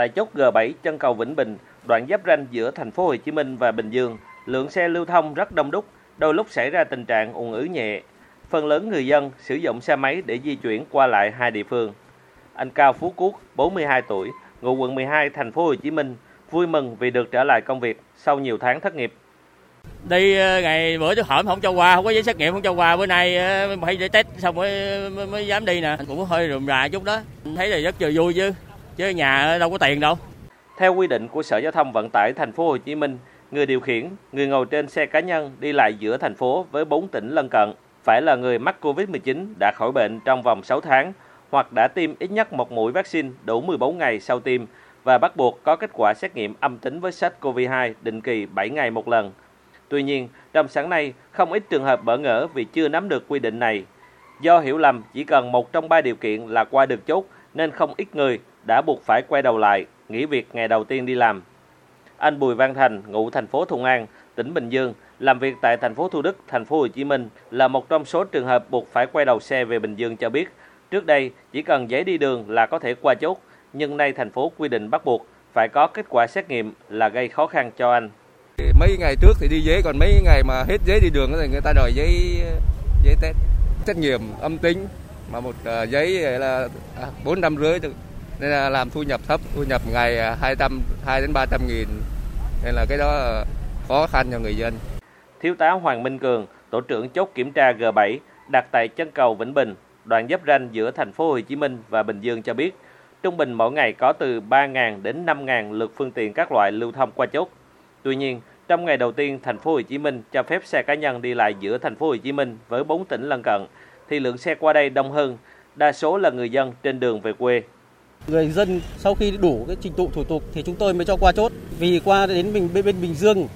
Tại chốt G7 chân cầu Vĩnh Bình, đoạn giáp ranh giữa thành phố Hồ Chí Minh và Bình Dương, lượng xe lưu thông rất đông đúc, đôi lúc xảy ra tình trạng ùn ứ nhẹ. Phần lớn người dân sử dụng xe máy để di chuyển qua lại hai địa phương. Anh Cao Phú Quốc, 42 tuổi, ngụ quận 12 thành phố Hồ Chí Minh, vui mừng vì được trở lại công việc sau nhiều tháng thất nghiệp. Đi ờ, ngày bữa tôi hỏi không cho qua, không có giấy xét nghiệm không cho qua, bữa nay ờ, phải để test xong mới, mới mới dám đi nè. Cũng hơi rườm rà chút đó. Thấy là rất là vui chứ. Chứ nhà đâu có tiền đâu. Theo quy định của Sở Giao thông Vận tải thành phố Hồ Chí Minh, người điều khiển, người ngồi trên xe cá nhân đi lại giữa thành phố với 4 tỉnh lân cận phải là người mắc COVID-19 đã khỏi bệnh trong vòng 6 tháng hoặc đã tiêm ít nhất một mũi vaccine đủ 14 ngày sau tiêm và bắt buộc có kết quả xét nghiệm âm tính với SARS-CoV-2 định kỳ 7 ngày một lần. Tuy nhiên, trong sáng nay, không ít trường hợp bỡ ngỡ vì chưa nắm được quy định này. Do hiểu lầm chỉ cần một trong ba điều kiện là qua được chốt nên không ít người đã buộc phải quay đầu lại, nghỉ việc ngày đầu tiên đi làm. Anh Bùi Văn Thành, ngụ thành phố Thuận An, tỉnh Bình Dương, làm việc tại thành phố Thủ Đức, thành phố Hồ Chí Minh là một trong số trường hợp buộc phải quay đầu xe về Bình Dương cho biết, trước đây chỉ cần giấy đi đường là có thể qua chốt, nhưng nay thành phố quy định bắt buộc phải có kết quả xét nghiệm là gây khó khăn cho anh. Mấy ngày trước thì đi giấy, còn mấy ngày mà hết giấy đi đường thì người ta đòi giấy giấy test xét nghiệm âm tính mà một à, giấy là à, bốn năm rưỡi nên là làm thu nhập thấp thu nhập ngày à, 200 2 đến 300 nghìn nên là cái đó à, khó khăn cho người dân Thiếu tá Hoàng Minh Cường tổ trưởng chốt kiểm tra G7 đặt tại chân cầu Vĩnh Bình đoạn giáp ranh giữa thành phố Hồ Chí Minh và Bình Dương cho biết trung bình mỗi ngày có từ 3.000 đến 5.000 lượt phương tiện các loại lưu thông qua chốt. Tuy nhiên, trong ngày đầu tiên thành phố Hồ Chí Minh cho phép xe cá nhân đi lại giữa thành phố Hồ Chí Minh với 4 tỉnh lân cận thì lượng xe qua đây đông hơn, đa số là người dân trên đường về quê. Người dân sau khi đủ cái trình tự thủ tục thì chúng tôi mới cho qua chốt. Vì qua đến mình bên, bên Bình Dương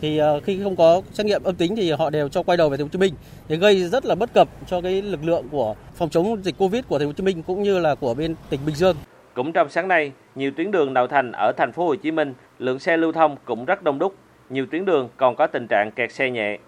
thì ờ, khi không có xét nghiệm âm tính thì họ đều cho quay đầu về thành phố Hồ Chí Minh. Thì gây rất là bất cập cho cái lực lượng của phòng chống dịch Covid của thành phố Hồ Chí Minh cũng như là của bên tỉnh Bình Dương. Cũng trong sáng nay, nhiều tuyến đường nội thành ở thành phố Hồ Chí Minh, lượng xe lưu thông cũng rất đông đúc. Nhiều tuyến đường còn có tình trạng kẹt xe nhẹ.